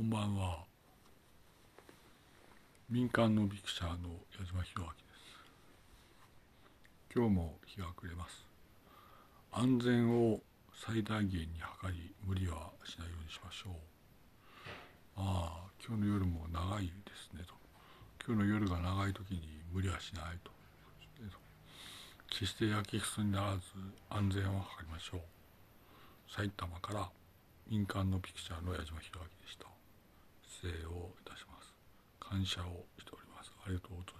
こんばんは。民間のビクシャーの矢島博明です。今日も日が暮れます。安全を最大限に測り無理はしないようにしましょう。ああ今日の夜も長いですねと。今日の夜が長い時に無理はしないと。決してやけくそにならず安全を図りましょう。埼玉から民間のピクチャーの矢島弘明でした。感謝をしております。ありがとう存じ